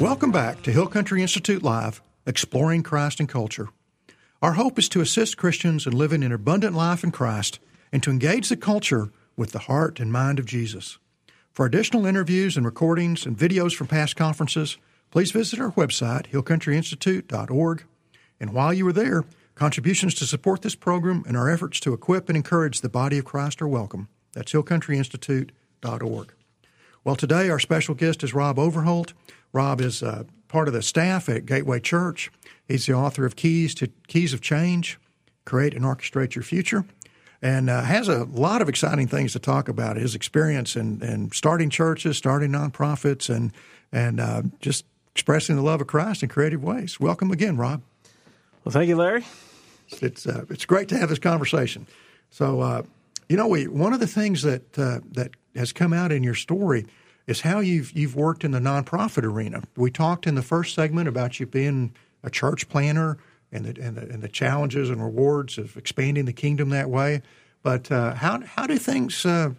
Welcome back to Hill Country Institute Live, exploring Christ and culture. Our hope is to assist Christians in living an abundant life in Christ and to engage the culture with the heart and mind of Jesus. For additional interviews and recordings and videos from past conferences, please visit our website, hillcountryinstitute.org. And while you are there, contributions to support this program and our efforts to equip and encourage the body of Christ are welcome. That's hillcountryinstitute.org. Well, today our special guest is Rob Overholt. Rob is uh, part of the staff at Gateway Church. He's the author of Keys to Keys of Change, Create and Orchestrate Your Future, and uh, has a lot of exciting things to talk about. His experience in, in starting churches, starting nonprofits, and and uh, just expressing the love of Christ in creative ways. Welcome again, Rob. Well, thank you, Larry. It's uh, it's great to have this conversation. So, uh, you know, we one of the things that uh, that has come out in your story is how you've you've worked in the nonprofit arena. We talked in the first segment about you being a church planner and the and the, and the challenges and rewards of expanding the kingdom that way. But uh, how how do things uh,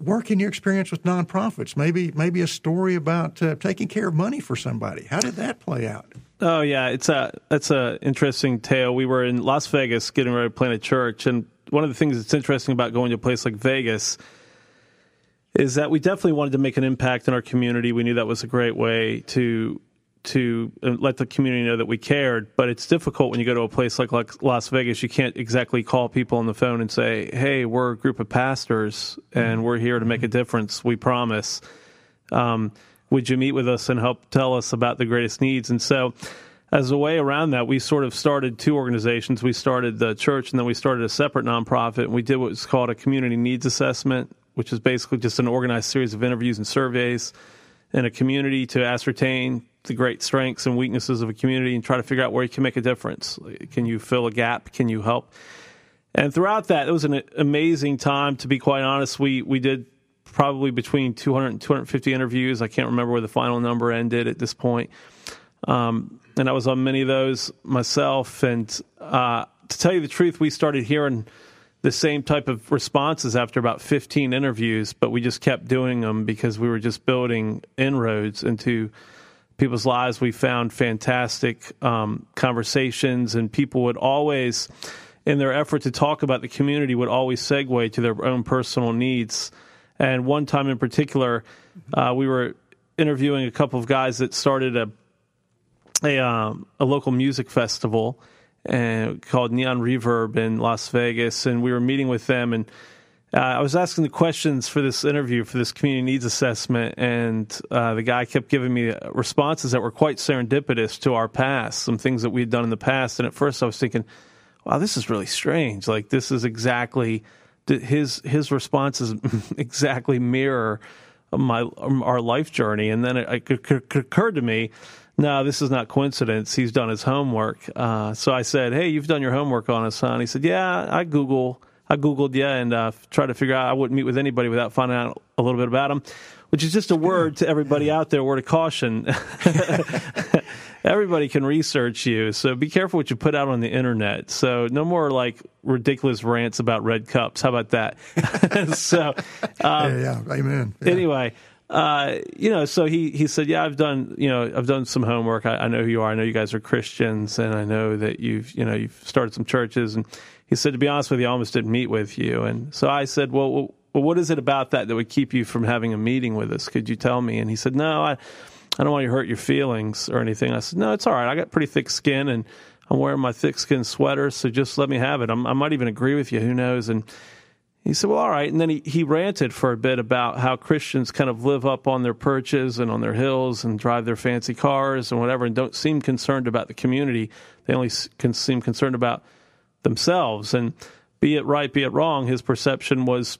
work in your experience with nonprofits? Maybe maybe a story about uh, taking care of money for somebody. How did that play out? Oh yeah, it's a it's a interesting tale. We were in Las Vegas getting ready to plant a church, and one of the things that's interesting about going to a place like Vegas is that we definitely wanted to make an impact in our community. We knew that was a great way to to uh, let the community know that we cared. But it's difficult when you go to a place like Las Vegas. You can't exactly call people on the phone and say, "Hey, we're a group of pastors and we're here to make a difference. We promise." Um, would you meet with us and help tell us about the greatest needs? And so, as a way around that, we sort of started two organizations. We started the church, and then we started a separate nonprofit. And we did what's called a community needs assessment which is basically just an organized series of interviews and surveys in a community to ascertain the great strengths and weaknesses of a community and try to figure out where you can make a difference. Can you fill a gap? Can you help? And throughout that, it was an amazing time. To be quite honest, we we did probably between 200 and 250 interviews. I can't remember where the final number ended at this point. Um, and I was on many of those myself. And uh, to tell you the truth, we started hearing the same type of responses after about 15 interviews, but we just kept doing them because we were just building inroads into people's lives. We found fantastic um, conversations, and people would always, in their effort to talk about the community, would always segue to their own personal needs. And one time in particular, uh, we were interviewing a couple of guys that started a a, um, a local music festival and called Neon Reverb in Las Vegas, and we were meeting with them and. Uh, I was asking the questions for this interview, for this community needs assessment, and uh, the guy kept giving me responses that were quite serendipitous to our past, some things that we had done in the past. And at first, I was thinking, "Wow, this is really strange. Like this is exactly his his responses exactly mirror my our life journey." And then it, it occurred to me no, this is not coincidence. He's done his homework. Uh, so I said, hey, you've done your homework on us, huh? And he said, yeah, I Google, I Googled yeah, and uh, tried to figure out I wouldn't meet with anybody without finding out a little bit about him, which is just a word to everybody out there, word of caution. everybody can research you, so be careful what you put out on the internet. So no more like ridiculous rants about red cups. How about that? so, um, yeah, yeah, amen. Yeah. Anyway. Uh, you know, so he, he said, yeah, I've done, you know, I've done some homework. I, I, know who you are. I know you guys are Christians and I know that you've, you know, you've started some churches. And he said, to be honest with you, I almost didn't meet with you. And so I said, well, well, what is it about that that would keep you from having a meeting with us? Could you tell me? And he said, no, I, I don't want to hurt your feelings or anything. I said, no, it's all right. I got pretty thick skin and I'm wearing my thick skin sweater. So just let me have it. I'm, I might even agree with you. Who knows? And, he said, Well, all right. And then he, he ranted for a bit about how Christians kind of live up on their perches and on their hills and drive their fancy cars and whatever and don't seem concerned about the community. They only can seem concerned about themselves. And be it right, be it wrong, his perception was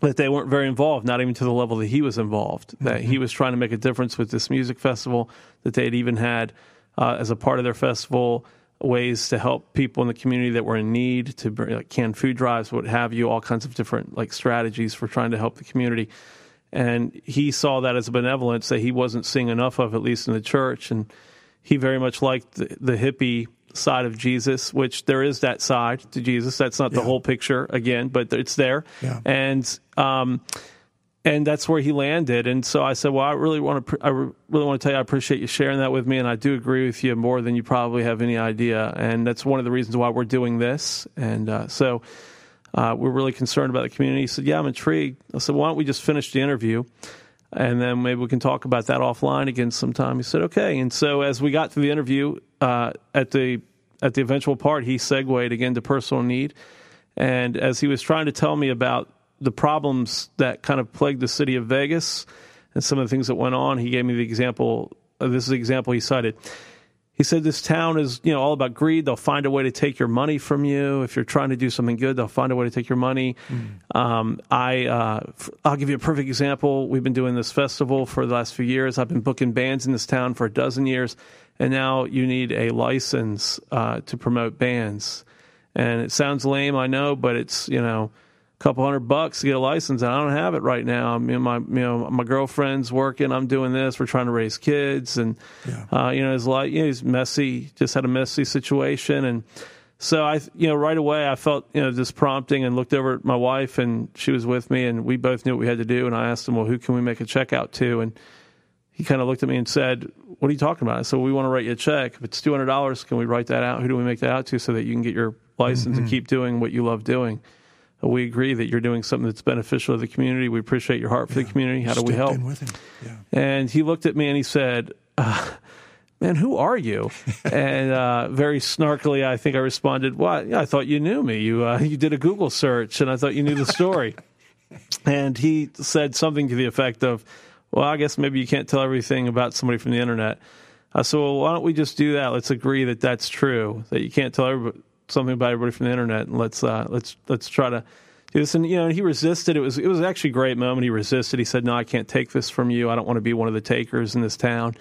that they weren't very involved, not even to the level that he was involved. Mm-hmm. That he was trying to make a difference with this music festival, that they had even had uh, as a part of their festival ways to help people in the community that were in need, to bring, like canned food drives, what have you, all kinds of different like strategies for trying to help the community. And he saw that as a benevolence that he wasn't seeing enough of, at least in the church. And he very much liked the, the hippie side of Jesus, which there is that side to Jesus. That's not the whole picture again, but it's there. Yeah. And um, and that's where he landed. And so I said, "Well, I really want to, I really want to tell you, I appreciate you sharing that with me, and I do agree with you more than you probably have any idea. And that's one of the reasons why we're doing this. And uh, so uh, we're really concerned about the community." He said, "Yeah, I'm intrigued." I said, "Why don't we just finish the interview?" And then maybe we can talk about that offline again sometime. He said, "Okay." And so as we got through the interview, uh, at the at the eventual part, he segued again to personal need, and as he was trying to tell me about the problems that kind of plagued the city of Vegas and some of the things that went on, he gave me the example. Uh, this is the example he cited. He said this town is, you know, all about greed. They'll find a way to take your money from you. If you're trying to do something good, they'll find a way to take your money. Um, I, uh, f- I'll give you a perfect example. We've been doing this festival for the last few years. I've been booking bands in this town for a dozen years, and now you need a license uh, to promote bands. And it sounds lame, I know, but it's you know couple hundred bucks to get a license, and I don't have it right now. I mean, my you know my girlfriend's working. I'm doing this. We're trying to raise kids, and Yeah. uh, you know, it's like you know, he's messy. Just had a messy situation, and so I, you know, right away I felt you know this prompting and looked over at my wife, and she was with me, and we both knew what we had to do. And I asked him, well, who can we make a check out to? And he kind of looked at me and said, "What are you talking about?" I said, "We want to write you a check. If it's two hundred dollars, can we write that out? Who do we make that out to so that you can get your license and keep doing what you love doing?" We agree that you're doing something that's beneficial to the community. We appreciate your heart for the community. How do we help? in with him. Yeah. And he looked at me and he said, uh, "Man, who are you?" and uh, very snarkily, I think I responded, "What? Yeah, I thought you knew me. You uh, you did a Google search, and I thought you knew the story." and he said something to the effect of, "Well, I guess maybe you can't tell everything about somebody from the internet." I said, "Well, why don't we just do that? Let's agree that that's true. That you can't tell everybody, something about everybody from the internet, and let's uh, let's let's try to." do this." And you know, he resisted. It was it was actually a great moment. He resisted. He said, "No, I can't take this from you. I don't want to be one of the takers in this town."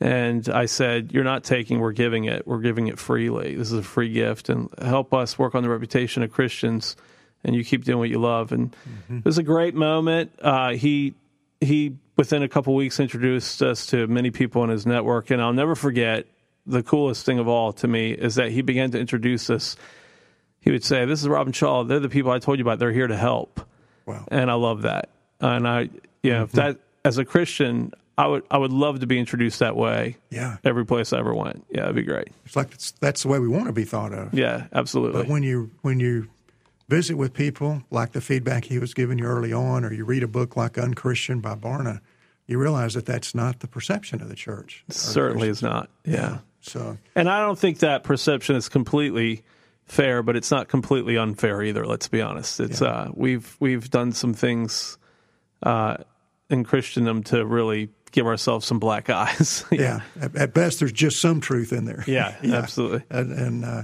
And I said, You're not taking, we're giving it. We're giving it freely. This is a free gift. And help us work on the reputation of Christians. And you keep doing what you love. And it was a great moment. Uh, he, he, within a couple weeks, introduced us to many people in his network. And I'll never forget the coolest thing of all to me is that he began to introduce us. He would say, This is Robin Shaw. They're the people I told you about. They're here to help Wow. and I love that. And I, know, if mm-hmm. that as a Christian, I would I would love to be introduced that way. Yeah. Every place I ever went, yeah, that'd be great. It's like it's, that's the way we want to be thought of. Yeah, absolutely. But when you when you visit with people, like the feedback he was giving you early on, or you read a book like Unchristian by Barna, you realize that that's not the perception of the church. Certainly is not. Yeah. So and I don't think that perception is completely fair, but it's not completely unfair either. Let's be honest. It's uh, we've we've done some things uh, in Christendom to really give ourselves some black eyes. yeah, at, at best, there's just some truth in there. Yeah, absolutely. And, and uh,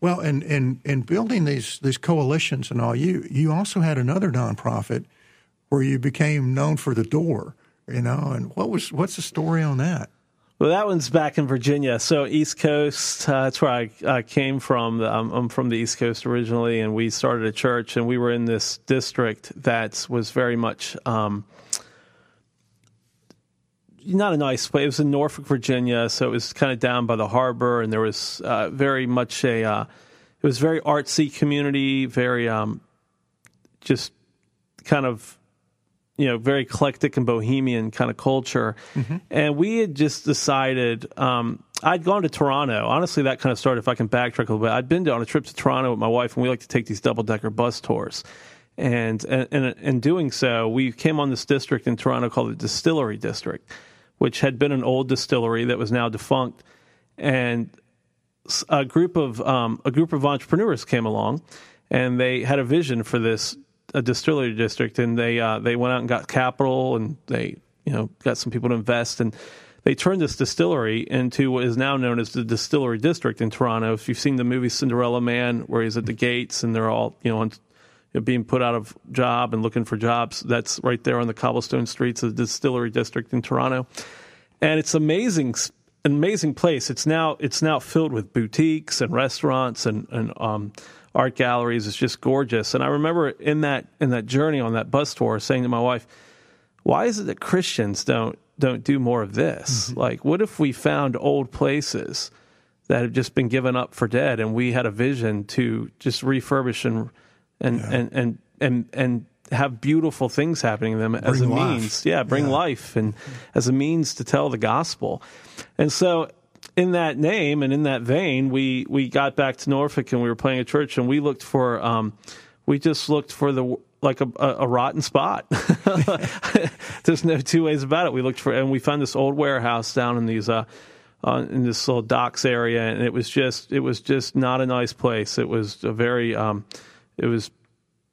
well, and and and building these these coalitions and all, you you also had another nonprofit where you became known for the door. You know, and what was what's the story on that? Well, that one's back in Virginia. So East Coast, uh, that's where I came from. I'm, I'm from the East Coast originally, and we started a church, and we were in this district that was very much um, not a nice place. It was in Norfolk, Virginia, so it was kind of down by the harbor, and there was uh, very much a. Uh, it was very artsy community, very um, just kind of you know, very eclectic and bohemian kind of culture. And we had just decided, um, I'd gone to Toronto. Honestly, that kind of started, if I can backtrack a little bit. I'd been to, on a trip to Toronto with my wife, and we like to take these double decker bus tours. And, and, and in doing so, we came on this district in Toronto called the Distillery District, which had been an old distillery that was now defunct. And a group of um, a group of entrepreneurs came along, and they had a vision for this a distillery district, and they uh, they went out and got capital, and they you know got some people to invest, and they turned this distillery into what is now known as the distillery district in Toronto. If you've seen the movie Cinderella Man, where he's at the gates and they're all you know. On, being put out of job and looking for jobs. That's right there on the cobblestone streets of the distillery district in Toronto, and it's amazing an amazing place. It's now it's now filled with boutiques and restaurants and and um, art galleries. It's just gorgeous. And I remember in that in that journey on that bus tour, saying to my wife, "Why is it that Christians don't don't do more of this? Mm-hmm. Like, what if we found old places that have just been given up for dead, and we had a vision to just refurbish and and yeah. and, and and and have beautiful things happening to them bring as a life. means, yeah, bring yeah. life and as a means to tell the gospel. And so in that name and in that vein, we we got back to Norfolk and we were playing a church and we looked for um, we just looked for the like a, a, a rotten spot. There's no two ways about it. We looked for and we found this old warehouse down in these uh, uh, in this little docks area, and it was just it was just not a nice place. It was a very um, it was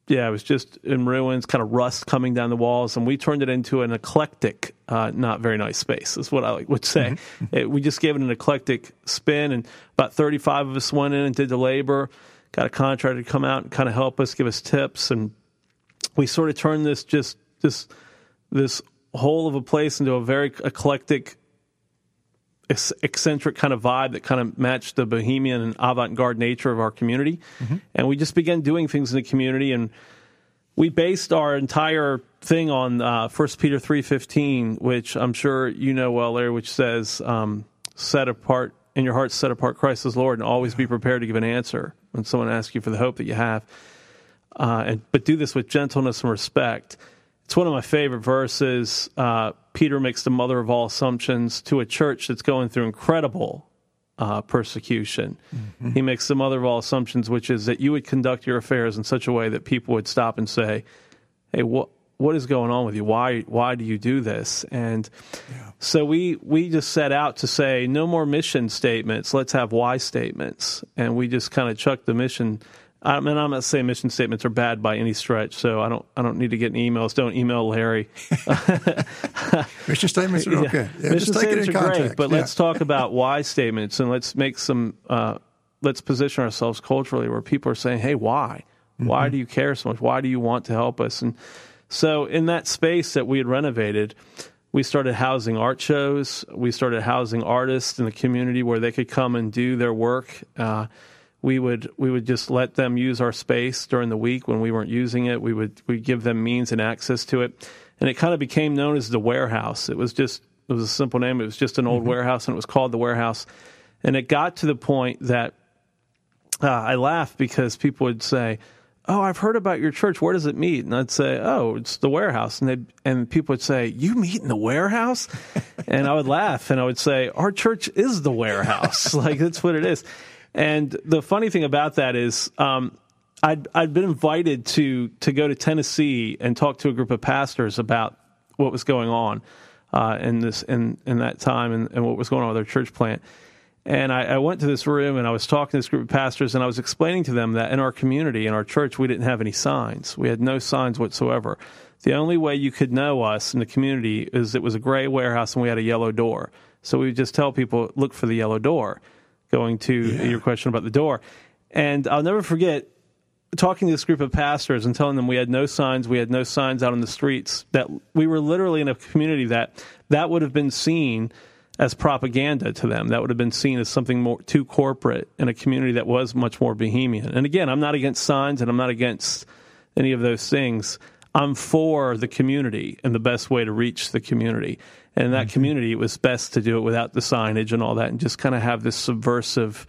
yeah, it was just in ruins, kind of rust coming down the walls, and we turned it into an eclectic, uh, not very nice space. Is what I would say. Mm-hmm. It, we just gave it an eclectic spin, and about thirty-five of us went in and did the labor. Got a contractor to come out and kind of help us, give us tips, and we sort of turned this just this this hole of a place into a very eclectic eccentric kind of vibe that kind of matched the bohemian and avant-garde nature of our community mm-hmm. and we just began doing things in the community and we based our entire thing on uh, 1 peter 3.15 which i'm sure you know well larry which says um, set apart in your heart set apart christ as lord and always yeah. be prepared to give an answer when someone asks you for the hope that you have uh, and, but do this with gentleness and respect it's one of my favorite verses. Uh, Peter makes the mother of all assumptions to a church that's going through incredible uh, persecution. Mm-hmm. He makes the mother of all assumptions, which is that you would conduct your affairs in such a way that people would stop and say, "Hey, what what is going on with you? Why why do you do this?" And yeah. so we we just set out to say, no more mission statements. Let's have why statements, and we just kind of chucked the mission I mean, I'm not saying mission statements are bad by any stretch, so I don't I don't need to get any emails. Don't email Larry. mission statements are okay. Yeah, mission statements are great, but yeah. let's talk about why statements and let's make some. Uh, let's position ourselves culturally where people are saying, "Hey, why? Mm-hmm. Why do you care so much? Why do you want to help us?" And so, in that space that we had renovated, we started housing art shows. We started housing artists in the community where they could come and do their work. Uh, we would we would just let them use our space during the week when we weren't using it. We would we give them means and access to it, and it kind of became known as the warehouse. It was just it was a simple name. It was just an old mm-hmm. warehouse, and it was called the warehouse. And it got to the point that uh, I laughed because people would say, "Oh, I've heard about your church. Where does it meet?" And I'd say, "Oh, it's the warehouse." And they and people would say, "You meet in the warehouse?" and I would laugh and I would say, "Our church is the warehouse. like that's what it is." And the funny thing about that is, um, I'd I'd been invited to to go to Tennessee and talk to a group of pastors about what was going on uh, in this in in that time and, and, what was going on with their church plant. And I, I, went to this room and I was talking to this group of pastors and I was explaining to them that in our community, in our church, we didn't have any signs. We had no signs whatsoever. The only way you could know us in the community is it was a gray warehouse and we had a yellow door. So we would just tell people, look for the yellow door going to yeah. your question about the door. And I'll never forget talking to this group of pastors and telling them we had no signs, we had no signs out on the streets, that we were literally in a community that that would have been seen as propaganda to them. That would have been seen as something more too corporate in a community that was much more bohemian. And again, I'm not against signs and I'm not against any of those things. I'm for the community and the best way to reach the community. And in that mm-hmm. community, it was best to do it without the signage and all that, and just kind of have this subversive.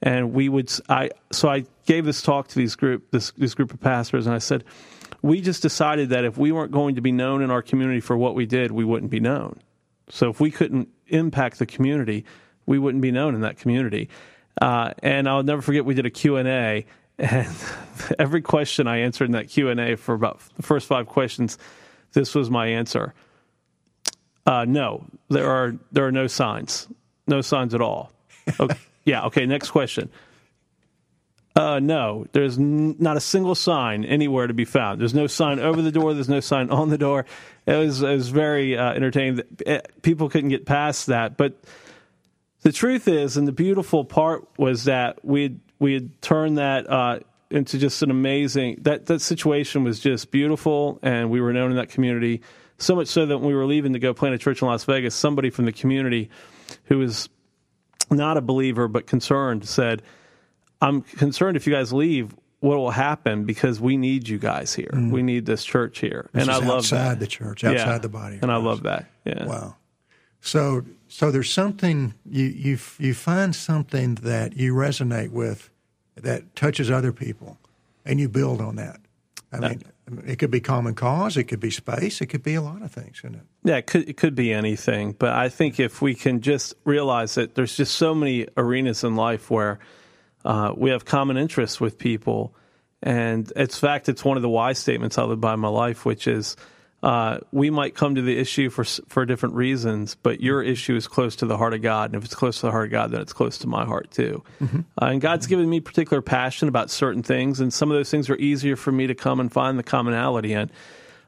And we would, I so I gave this talk to these group, this this group of pastors, and I said, we just decided that if we weren't going to be known in our community for what we did, we wouldn't be known. So if we couldn't impact the community, we wouldn't be known in that community. Uh, and I'll never forget we did a Q and A, and every question I answered in that Q and A for about the first five questions, this was my answer. Uh, no, there are there are no signs, no signs at all. Okay, yeah. Okay. Next question. Uh, no, there's n- not a single sign anywhere to be found. There's no sign over the door. There's no sign on the door. It was it was very uh, entertaining. Eh, people couldn't get past that, but the truth is, and the beautiful part was that we we had turned that uh, into just an amazing that that situation was just beautiful, and we were known in that community so much so that when we were leaving to go plant a church in Las Vegas, somebody from the community who was not a believer but concerned said, I'm concerned if you guys leave, what will happen because we need you guys here. Mm. We need this church here. This and I love outside that. the church, outside yeah. the body. And I love that. Yeah. Wow. So so there's something you you you find something that you resonate with that touches other people, and you build on that. I mean, it could be common cause, it could be space, it could be a lot of things, isn't it? Yeah, it could it could be anything. But I think if we can just realize that there's just so many arenas in life where uh, we have common interests with people, and in fact, it's one of the why statements I live by in my life, which is uh, we might come to the issue for for different reasons, but your issue is close to the heart of God, and if it's close to the heart of God, then it's close to my heart too. Mm-hmm. Uh, and God's given me particular passion about certain things, and some of those things are easier for me to come and find the commonality in.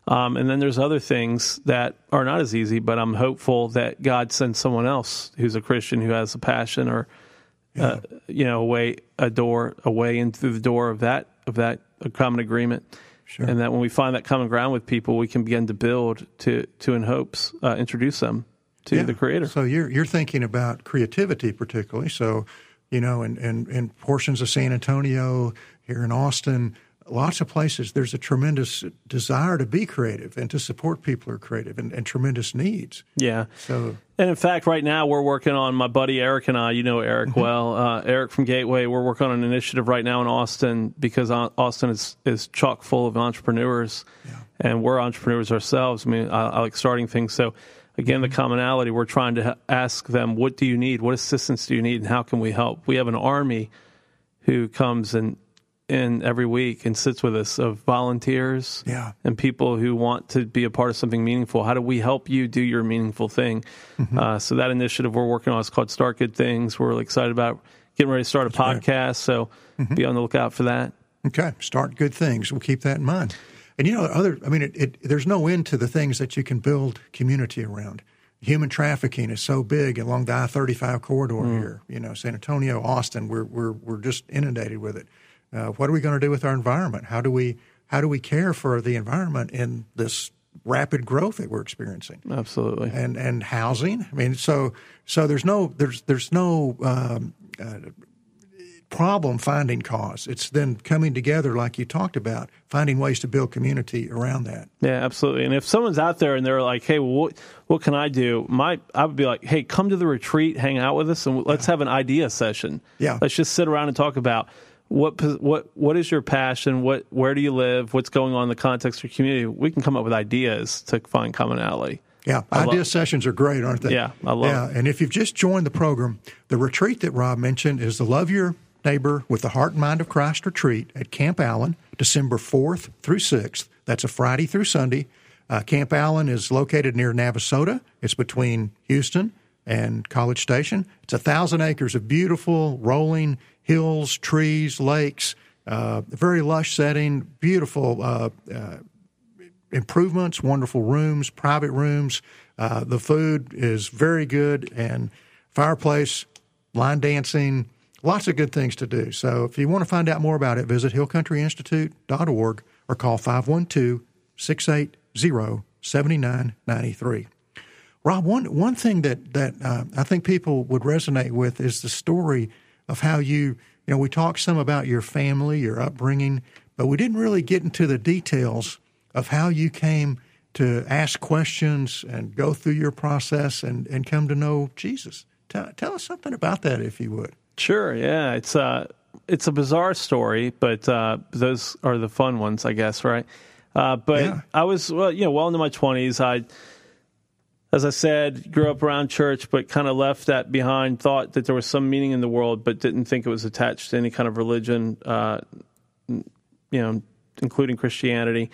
Um, and then there's other things that are not as easy, but I'm hopeful that God sends someone else who's a Christian who has a passion or, uh, yeah. uh, you know, a way, a door, a way in through the door of that of that common agreement. Sure. And that when we find that common ground with people, we can begin to build to, to in hopes, uh, introduce them to yeah. the Creator. So you're you're thinking about creativity particularly. So, you know, in, in, in portions of San Antonio, here in Austin, lots of places there's a tremendous desire to be creative and to support people who are creative and, and, tremendous needs yeah so and in fact right now we're working on my buddy eric and i you know eric mm-hmm. well uh, eric from gateway we're working on an initiative right now in austin because austin is, is chock full of entrepreneurs yeah. and we're entrepreneurs ourselves i mean I, I like starting things so again the mm-hmm. commonality we're trying to ask them what do you need what assistance do you need and how can we help we have an army who comes and in every week and sits with us of volunteers yeah. and people who want to be a part of something meaningful. How do we help you do your meaningful thing? Mm-hmm. Uh, so that initiative we're working on is called Start Good Things. We're really excited about getting ready to start a That's podcast. Right. So mm-hmm. be on the lookout for that. Okay, start good things. We'll keep that in mind. And you know, other. I mean, it, it, there's no end to the things that you can build community around. Human trafficking is so big along the I-35 corridor mm. here. You know, San Antonio, Austin. We're we're we're just inundated with it. Uh, what are we going to do with our environment? How do we how do we care for the environment in this rapid growth that we're experiencing? Absolutely. And and housing. I mean, so so there's no there's there's no um, uh, problem finding cause. It's then coming together, like you talked about, finding ways to build community around that. Yeah, absolutely. And if someone's out there and they're like, "Hey, well, what what can I do?" My I would be like, "Hey, come to the retreat, hang out with us, and let's yeah. have an idea session. Yeah, let's just sit around and talk about." What what what is your passion? What where do you live? What's going on in the context of your community? We can come up with ideas to find commonality. Yeah, I idea love, sessions are great, aren't they? Yeah, I love. Yeah, it. and if you've just joined the program, the retreat that Rob mentioned is the Love Your Neighbor with the Heart and Mind of Christ retreat at Camp Allen, December fourth through sixth. That's a Friday through Sunday. Uh, Camp Allen is located near Navasota. It's between Houston and College Station. It's a thousand acres of beautiful rolling hills, trees, lakes, uh, very lush setting, beautiful uh, uh, improvements, wonderful rooms, private rooms. Uh, the food is very good, and fireplace, line dancing, lots of good things to do. So if you want to find out more about it, visit hillcountryinstitute.org or call 512 680 7993. Rob, one one thing that that uh, I think people would resonate with is the story of how you you know we talked some about your family, your upbringing, but we didn't really get into the details of how you came to ask questions and go through your process and and come to know Jesus. Tell, tell us something about that, if you would. Sure. Yeah, it's a uh, it's a bizarre story, but uh, those are the fun ones, I guess, right? Uh, but yeah. I was well, you know, well into my twenties. I as I said, grew up around church, but kind of left that behind. Thought that there was some meaning in the world, but didn't think it was attached to any kind of religion, uh, you know, including Christianity.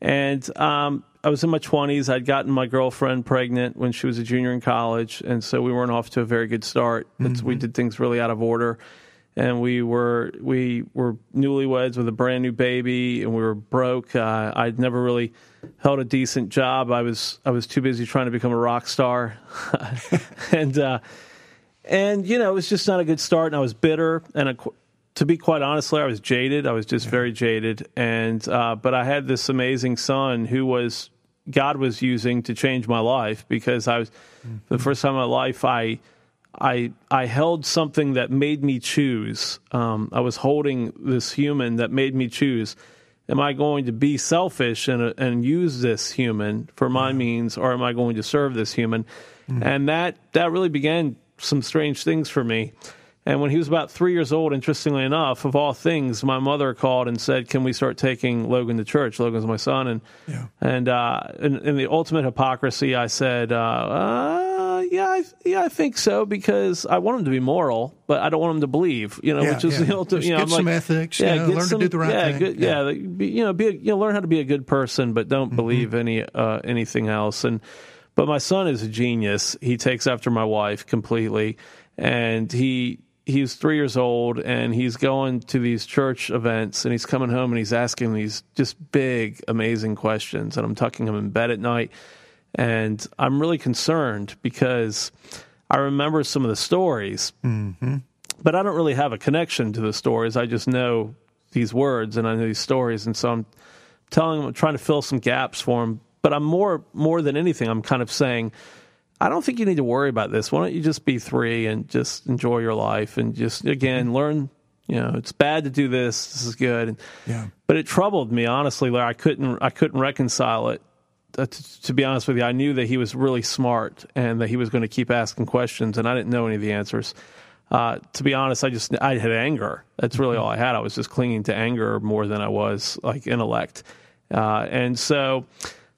And um, I was in my twenties. I'd gotten my girlfriend pregnant when she was a junior in college, and so we weren't off to a very good start. Mm-hmm. We did things really out of order and we were we were newlyweds with a brand new baby, and we were broke. Uh, I'd never really held a decent job. I was I was too busy trying to become a rock star, and uh, and you know it was just not a good start. And I was bitter, and a, to be quite honestly, I was jaded. I was just very jaded, and uh, but I had this amazing son who was God was using to change my life because I was mm-hmm. the first time in my life I I I held something that made me choose. Um, I was holding this human that made me choose, am I going to be selfish and and use this human for my means, or am I going to serve this human? Mm-hmm. And that that really began some strange things for me. And when he was about three years old, interestingly enough, of all things, my mother called and said, "Can we start taking Logan to church?" Logan's my son, and yeah. and uh, in, in, the ultimate hypocrisy, I said, uh, uh, "Yeah, I, yeah, I think so because I want him to be moral, but I don't want him to believe." You know, yeah, which is yeah. the ultimate. You know, get I'm some like, ethics. Yeah, you know, learn some, to do the right yeah, thing. Good, yeah, yeah be, you know, be a, you know, learn how to be a good person, but don't mm-hmm. believe any uh, anything else. And but my son is a genius. He takes after my wife completely, and he he's three years old and he's going to these church events and he's coming home and he's asking these just big, amazing questions. And I'm tucking him in bed at night. And I'm really concerned because I remember some of the stories, mm-hmm. but I don't really have a connection to the stories. I just know these words and I know these stories. And so I'm telling I'm trying to fill some gaps for him. But I'm more, more than anything, I'm kind of saying, I don't think you need to worry about this. Why don't you just be three and just enjoy your life and just again learn. You know, it's bad to do this. This is good. And, yeah. But it troubled me honestly. Like I couldn't, I couldn't reconcile it. Uh, to, to, be honest with you, I knew that he was really smart and that he was going to keep asking questions, and I didn't know any of the answers. Uh, to be honest, I just I had anger. That's really all I had. I was just clinging to anger more than I was like intellect, uh, and so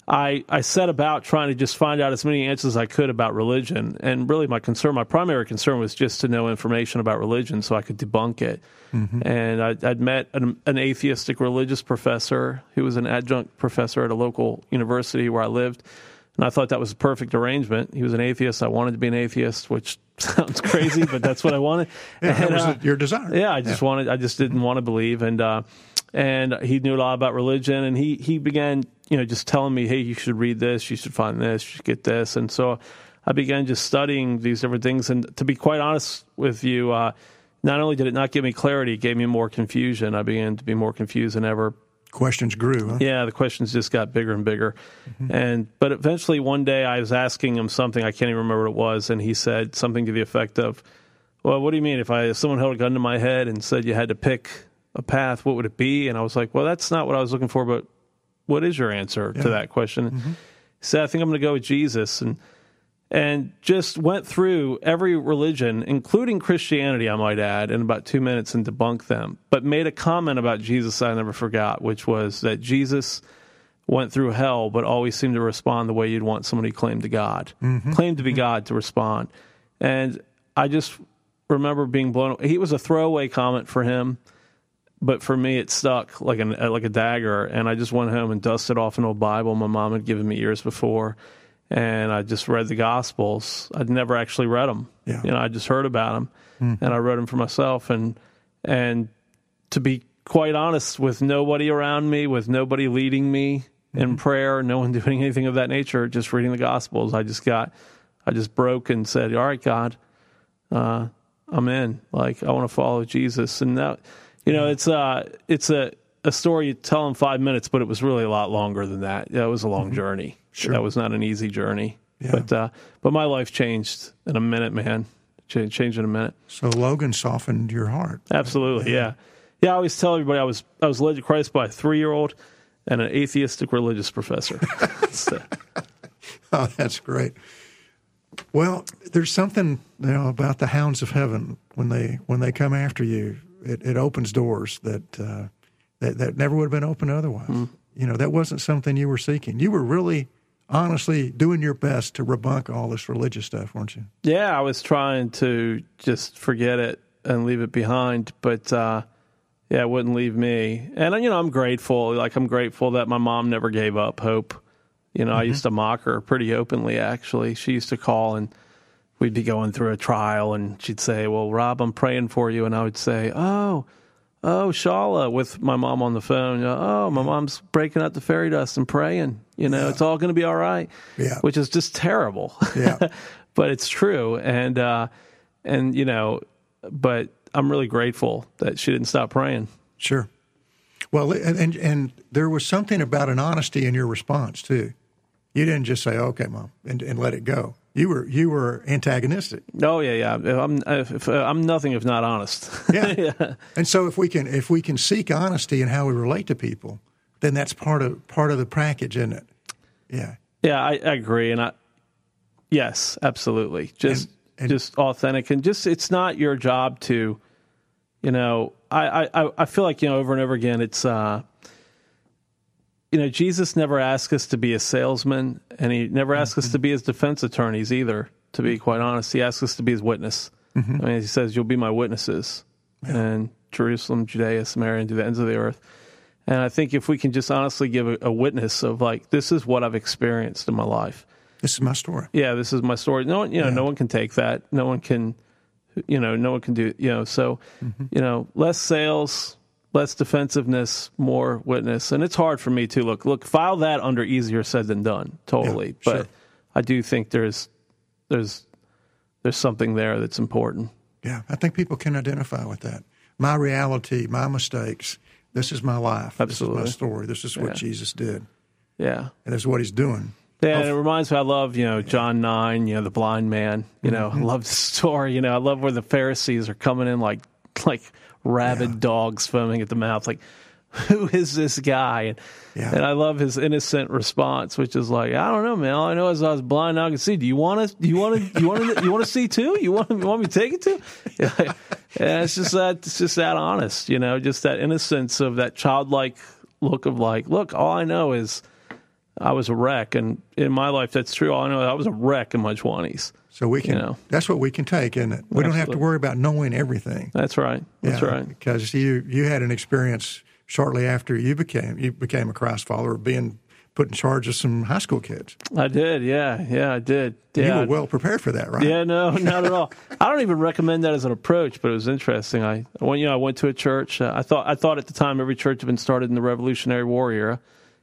I, I set about trying to just find out as many answers as I could about religion. And really, my concern, my primary concern was just to know information about religion so I could debunk it. Mm-hmm. And I, would met an, an, atheistic religious professor who was an adjunct professor at a local university where I lived. And I thought that was a perfect arrangement. He was an atheist. I wanted to be an atheist, which sounds crazy, but that's what I wanted. yeah, and, that was uh, your desire. Yeah, I just yeah. wanted, I just didn't want to believe. And, uh, and he knew a lot about religion and he, he began you know just telling me hey you should read this you should find this you should get this and so i began just studying these different things and to be quite honest with you uh, not only did it not give me clarity it gave me more confusion i began to be more confused than ever questions grew huh? yeah the questions just got bigger and bigger mm-hmm. and but eventually one day i was asking him something i can't even remember what it was and he said something to the effect of well what do you mean if i if someone held a gun to my head and said you had to pick a path, what would it be? And I was like, well, that's not what I was looking for, but what is your answer yeah. to that question? Mm-hmm. He said, I think I'm going to go with Jesus. And, and just went through every religion, including Christianity, I might add, in about two minutes and debunked them, but made a comment about Jesus I never forgot, which was that Jesus went through hell, but always seemed to respond the way you'd want somebody claimed to God, mm-hmm. claimed to be mm-hmm. God to respond. And I just remember being blown. He was a throwaway comment for him but for me, it stuck like an like a dagger. And I just went home and dusted off an old Bible my mom had given me years before, and I just read the Gospels. I'd never actually read them. Yeah. You know, I just heard about them, mm-hmm. and I read them for myself. And and to be quite honest, with nobody around me, with nobody leading me mm-hmm. in prayer, no one doing anything of that nature, just reading the Gospels, I just got, I just broke and said, "All right, God." Uh, I'm in. Like I want to follow Jesus, and that you know, it's uh, it's a a story you tell in five minutes, but it was really a lot longer than that. Yeah, it was a long mm-hmm. journey. Sure. That was not an easy journey. Yeah. But uh, but my life changed in a minute, man. Ch- changed in a minute. So Logan softened your heart. Absolutely, yeah. yeah. yeah. I always tell everybody I was I was led to Christ by a three year old and an atheistic religious professor. so. Oh, that's great. Well, there's something you know about the hounds of heaven when they when they come after you it, it opens doors that, uh, that that never would have been open otherwise. Mm. You know, that wasn't something you were seeking. You were really honestly doing your best to rebunk all this religious stuff, weren't you? Yeah, I was trying to just forget it and leave it behind, but uh, yeah, it wouldn't leave me. And you know, I'm grateful. Like I'm grateful that my mom never gave up hope. You know, mm-hmm. I used to mock her pretty openly. Actually, she used to call and we'd be going through a trial and she'd say, Well, Rob, I'm praying for you. And I would say, Oh, oh, Shala, with my mom on the phone. Oh, my mom's breaking out the fairy dust and praying. You know, yeah. it's all going to be all right. Yeah. Which is just terrible. Yeah. but it's true. And, uh, and, you know, but I'm really grateful that she didn't stop praying. Sure. Well, and, and, and there was something about an honesty in your response, too. You didn't just say, okay, mom, and, and let it go you were you were antagonistic. Oh yeah, yeah. I'm if, uh, I'm nothing if not honest. yeah. yeah. And so if we can if we can seek honesty in how we relate to people, then that's part of part of the package, isn't it? Yeah. Yeah, I, I agree, and I yes, absolutely, just And- and- just authentic, and just it's not your job to, you know, I I I feel like you know over and over again it's. uh you know, Jesus never asked us to be a salesman, and he never asked us to be his defense attorneys either. To be quite honest, he asked us to be his witness. Mm-hmm. I mean, he says, "You'll be my witnesses," and Jerusalem, Judea, Samaria, and to the ends of the earth. And I think if we can just honestly give a, a witness of like, this is what I've experienced in my life. This is my story. Yeah, this is my story. No one, you know, no one can take that. No one can, you know, no one can do, you know. So, mm-hmm. you know, less sales, less defensiveness, more witness, and it's hard for me to look. Look, file that under easier said than done. Totally, Yeah, but sure. I do think there's there's there's something there that's important. Yeah, I think people can identify with that. My reality, my mistakes. This is my life. Absolutely. This is my story. This is what Yeah. Jesus did, Yeah. and this is what He's doing. Yeah, and it reminds me. I love you know John nine. You know the blind man. You know, I mm-hmm. love the story. You know, I love where the Pharisees are coming in like like rabid dogs foaming at the mouth. Like, who is this guy? And Yeah. and I love his innocent response, which is like, I don't know, man. All I know is I was blind. Now I can see. Do you want to? Do you want to? You want to? You want to see too? You want? You want me to take it too? Yeah, yeah, it's just that. It's just that honest. You know, just that innocence of that childlike look of like, look, all I know is. I was a wreck, and in my life, that's true. All I know, I was a wreck in my twenties. So we can. You know. That's what we can take, isn't it? We don't have to worry about knowing everything. That's right. That's Yeah, right. Because you you had an experience shortly after you became you became a Christ follower, being put in charge of some high school kids. I did. Yeah, yeah, I did. Yeah, You were well prepared for that, right? Yeah, no, not at all. I don't even recommend that as an approach, but it was interesting. I, I went, you know, I went to a church. Uh, I thought, I thought at the time every church had been started in the Revolutionary War era,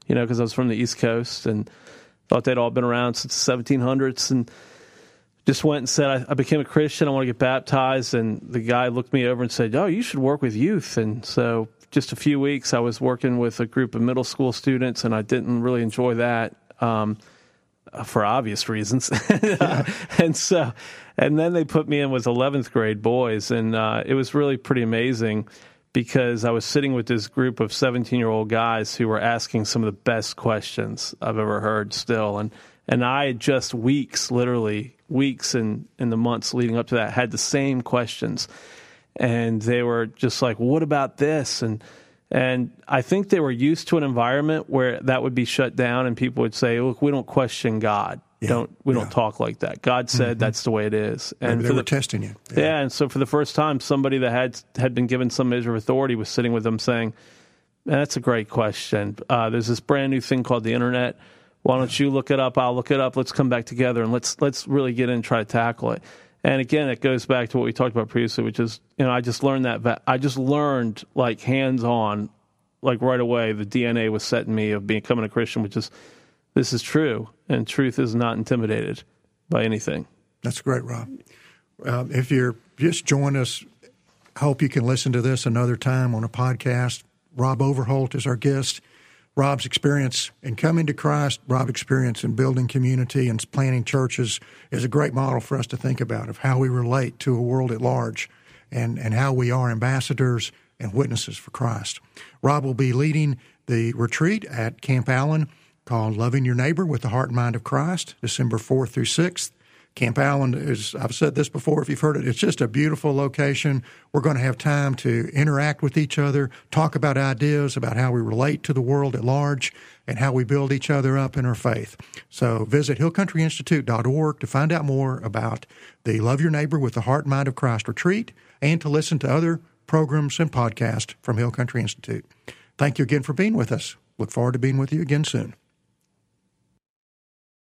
you know, because I was from the East Coast and thought they'd all been around since the 1700s, and just went and said, I, I became a Christian. I want to get baptized, and the guy looked me over and said, "Oh, you should work with youth." And so, just a few weeks, I was working with a group of middle school students, and I didn't really enjoy that. Um, for obvious reasons. and so, and then they put me in with 11th grade boys, and uh, it was really pretty amazing because I was sitting with this group of 17 year old guys who were asking some of the best questions I've ever heard still. And, and I just weeks, literally weeks in, in the months leading up to that, had the same questions. And they were just like, what about this? And, and I think they were used to an environment where that would be shut down and people would say, look, we don't question God. Don't we yeah. don't talk like that. God said that's the way it is. And Maybe they were the- testing you. yeah, and so for the first time, somebody that had had been given some measure of authority was sitting with them saying, "That's a great question. Uh, there's this brand new thing called the internet. Why don't you look it up? I'll look it up. Let's come back together and let's let's really get in and try to tackle it." And again, it goes back to what we talked about previously, which is you know I just learned that I just learned like hands on, like right away, the DNA was set in me of becoming a Christian, which is this is true, and truth is not intimidated by anything. That's great, Rob. Um, if you're just join us, I hope you can listen to this another time on a podcast. Rob Overholt is our guest. Rob's experience in coming to Christ, Rob's experience in building community and planting churches is a great model for us to think about of how we relate to a world at large and, and how we are ambassadors and witnesses for Christ. Rob will be leading the retreat at Camp Allen called Loving Your Neighbor with the Heart and Mind of Christ, December 4th through 6th. Camp Allen is, I've said this before if you've heard it, it's just a beautiful location. We're going to have time to interact with each other, talk about ideas about how we relate to the world at large, and how we build each other up in our faith. So visit hillcountryinstitute.org to find out more about the Love Your Neighbor with the Heart and Mind of Christ retreat and to listen to other programs and podcasts from Hill Country Institute. Thank you again for being with us. Look forward to being with you again soon.